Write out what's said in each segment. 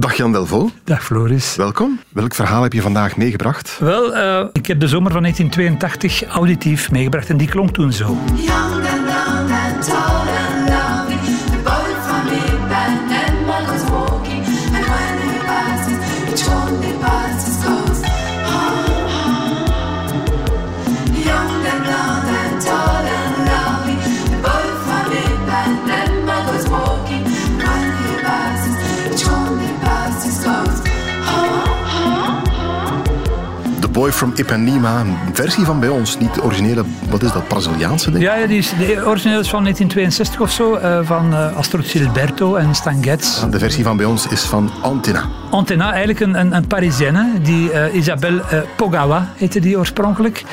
Dag Jan Delvo. Dag Floris. Welkom. Welk verhaal heb je vandaag meegebracht? Wel, uh, ik heb de zomer van 1982 auditief meegebracht en die klonk toen zo. Young and Boy from Ipanema, een versie van bij ons, niet de originele, wat is dat, Braziliaanse ik? Ja, ja die is, de origineel is van 1962 of zo, uh, van uh, Astrid Gilberto en Stan Getz. De versie van bij ons is van Antenna. Antenna, eigenlijk een, een, een Parisienne, die uh, Isabelle Pogawa heette die oorspronkelijk,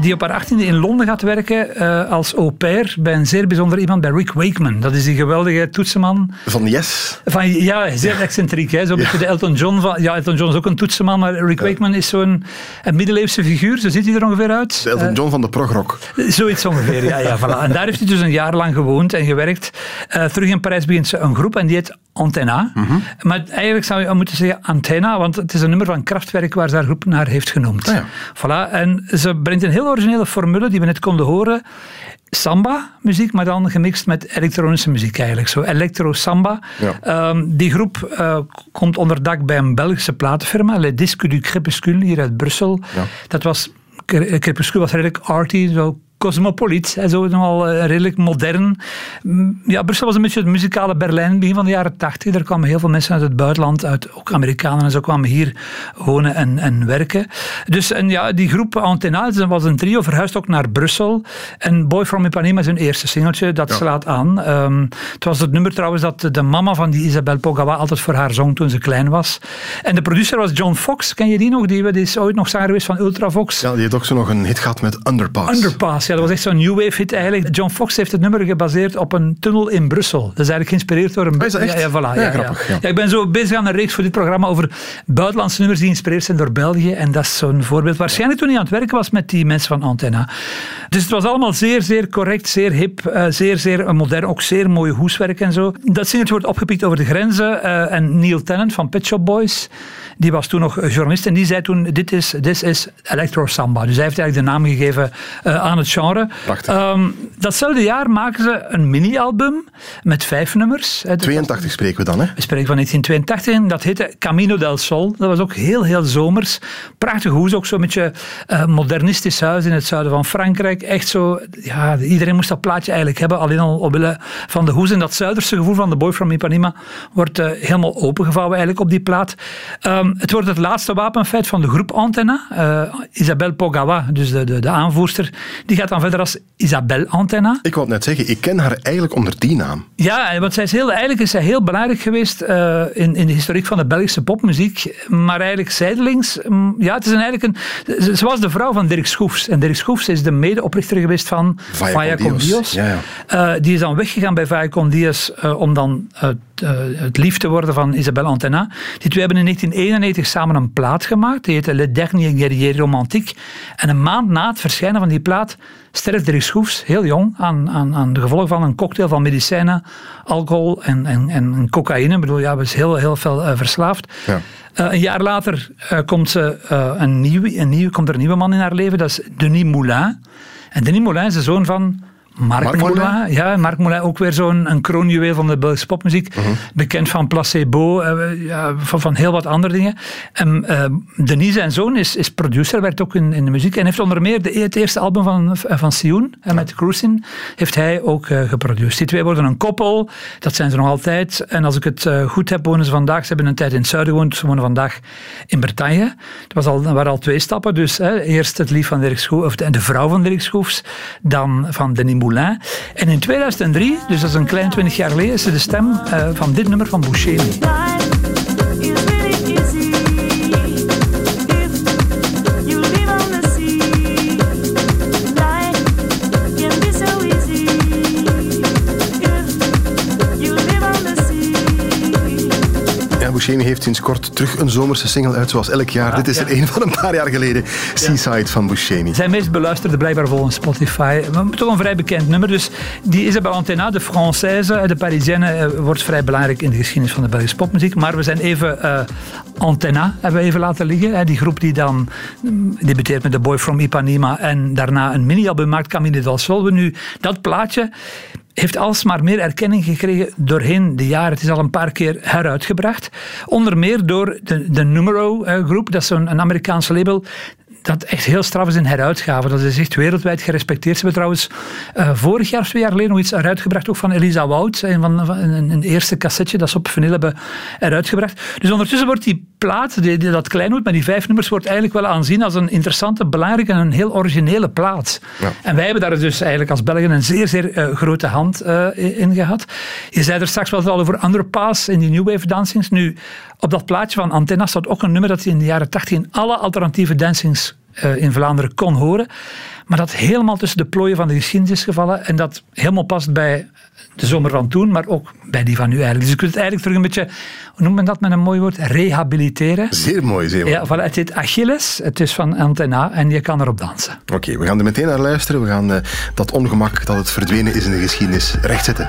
die op haar 18e in Londen gaat werken als au pair bij een zeer bijzonder iemand, bij Rick Wakeman. Dat is die geweldige toetsenman. Van Yes? Van, ja, zeer excentriek. Hè? Ja. beetje de Elton John van... Ja, Elton John is ook een toetsenman, maar Rick. Wakeman is zo'n een middeleeuwse figuur. Zo ziet hij er ongeveer uit. De Elton John van de progrock. Zoiets ongeveer, ja. ja voilà. En daar heeft hij dus een jaar lang gewoond en gewerkt. Uh, terug in Parijs begint ze een groep en die heet Antenna. Mm -hmm. Maar eigenlijk zou je moeten zeggen Antenna, want het is een nummer van Kraftwerk waar ze haar groep naar heeft genoemd. Ah, ja. Voilà. En ze brengt een heel originele formule die we net konden horen. Samba-muziek, maar dan gemixt met elektronische muziek eigenlijk. Zo electro-samba. Ja. Um, die groep uh, komt onder dak bij een Belgische platenfirma, Le Disque du Crépuscule, hier uit Brussel. Ja. Dat was, Crépuscule was redelijk arty, zo cosmopoliet, hè, zo nogal redelijk modern. Ja, Brussel was een beetje het muzikale Berlijn begin van de jaren tachtig. Er kwamen heel veel mensen uit het buitenland, uit, ook Amerikanen en zo kwamen hier wonen en, en werken. Dus en ja, die groep Antenna, was een trio, verhuisd ook naar Brussel. En Boy From Ipanema is hun eerste singeltje, dat Ja. slaat aan. Um, het was het nummer trouwens dat de mama van die Isabelle Pogawa altijd voor haar zong toen ze klein was. En de producer was John Fox, ken je die nog? Die, die is ooit nog zanger geweest van Ultravox. Ja, die heeft ook zo nog een hit gehad met Underpass. Underpass, ja, dat was echt zo'n new wave hit eigenlijk. John Fox heeft het nummer gebaseerd op een tunnel in Brussel. Dat is eigenlijk geïnspireerd door een... Oh, is dat echt? Ja, ja, voilà, Ja, ja, grappig, ja. Ik ben zo bezig aan een reeks voor dit programma over buitenlandse nummers die geïnspireerd zijn door België. En dat is zo'n voorbeeld. Waarschijnlijk toen hij aan het werken was met die mensen van Antenna. Dus het was allemaal zeer, zeer correct, zeer hip, uh, zeer, zeer modern. Ook zeer mooi hoeswerk en zo. Dat singeltje wordt opgepikt over de grenzen. Uh, en Neil Tennant van Pet Shop Boys, die was toen nog journalist. En die zei toen, dit is, this is Electro Samba. Dus hij heeft eigenlijk de naam gegeven uh, aan het genre. Um, datzelfde jaar maken ze een mini-album met vijf nummers. Hè. Dat 82 spreken we dan, hè? we spreken van 1982 en dat heette Camino del Sol. Dat was ook heel, heel zomers. Prachtig hoes, ook zo'n beetje uh, modernistisch huis in het zuiden van Frankrijk. Echt zo, ja, iedereen moest dat plaatje eigenlijk hebben, alleen al omwille van de hoes. En dat zuiderse gevoel van de Boy from Ipanema wordt uh, helemaal opengevouwen eigenlijk op die plaat. Um, het wordt het laatste wapenfeit van de groep Antenna. Uh, Isabelle Pogawa, dus de, de, de aanvoerster, die gaat dan verder als Isabelle Antenna. Ik wou net zeggen, ik ken haar eigenlijk onder die naam. Ja, want zij is heel, eigenlijk is zij heel belangrijk geweest uh, in, in de historiek van de Belgische popmuziek. Maar eigenlijk zijdelings, um, ja, het is een, eigenlijk een... Ze was de vrouw van Dirk Schoefs. En Dirk Schoefs is de medeoprichter geweest van Vaya, Dios. Dios. Ja, ja. Uh, die is dan weggegaan bij Vaya Dios uh, om dan het lief te worden van Isabelle Antenna. Die twee hebben in 1991 samen een plaat gemaakt. Die heette Le Dernier Guerrier Romantique. En een maand na het verschijnen van die plaat sterft Dirk Schoefs, heel jong, aan, aan, aan de gevolgen van een cocktail van medicijnen, alcohol en, en, en cocaïne. Ik bedoel, ja, was heel, heel veel uh, verslaafd. Ja. Uh, een jaar later uh, komt, ze, een nieuw, een nieuw, komt er een nieuwe man in haar leven, dat is Denis Moulin. En Denis Moulin is de zoon van Marc, Marc Moulin. Moulin. Ja, Marc Moulin, ook weer zo'n een kroonjuweel van de Belgische popmuziek. Uh -huh. Bekend van Placebo, uh, ja, van, van heel wat andere dingen. En uh, Denise, zijn zoon, is, is producer, werkt ook in, in de muziek. En heeft onder meer de, het eerste album van, van Sioen, ja. met Cruisin, heeft hij ook geproduceerd. Die twee worden een koppel, dat zijn ze nog altijd. En als ik het goed heb, wonen ze vandaag, ze hebben een tijd in het zuiden gewoond, ze wonen vandaag in Bretagne. Dat was al, waren al twee stappen, dus hè, eerst het lief van Dirk Schoefs, of de, de vrouw van Dirk Schoefs, dan van Denis En in 2003, dus dat is een klein twintig jaar geleden, is ze de stem uh, van dit nummer van Boucher. Buscemi heeft sinds kort terug een zomerse single uit, zoals elk jaar. Dit is er een van een paar jaar geleden. Seaside van Buscemi. Zijn meest beluisterde blijkbaar volgens Spotify. Toch een vrij bekend nummer. Dus die Isabelle Antena, de Française, de Parisienne, eh, wordt vrij belangrijk in de geschiedenis van de Belgische popmuziek. Maar we zijn even uh, Antena hebben we even laten liggen. Die groep die dan mm, debuteert met The Boy from Ipanema en daarna een mini-album maakt, Camille del Sol. We nu dat plaatje heeft alsmaar meer erkenning gekregen doorheen de jaren. Het is al een paar keer heruitgebracht. Onder meer door de, de Numero eh, dat is een Amerikaanse label dat echt heel straf is in heruitgaven. Dat is echt wereldwijd gerespecteerd. Ze hebben trouwens uh, vorig jaar, twee jaar geleden, nog iets eruitgebracht, ook van Elisa Wout. Een, van, een, een eerste cassetje dat ze op vinyl hebben eruitgebracht. Dus ondertussen wordt die plaat, die, die, dat kleinhoed met die vijf nummers, wordt eigenlijk wel aanzien als een interessante, belangrijke en een heel originele plaat. Ja. En wij hebben daar dus eigenlijk als Belgen een zeer, zeer uh, grote hand uh, in gehad. Je zei er straks wel al over Underpass in die New Wave dancings. Nu, op dat plaatje van Antenna staat ook een nummer dat hij in de jaren 80 in alle alternatieve dancings uh, in Vlaanderen kon horen. Maar dat helemaal tussen de plooien van de geschiedenis is gevallen. En dat helemaal past bij de zomer van toen, maar ook bij die van nu eigenlijk. Dus je kunt het eigenlijk terug een beetje, hoe noemt men dat met een mooi woord? Rehabiliteren. Zeer mooi, zeer mooi. Ja, voilà, het heet Achilles, het is van Antenna en je kan erop dansen. Oké, we gaan er meteen naar luisteren. We gaan uh, dat ongemak dat het verdwenen is in de geschiedenis rechtzetten.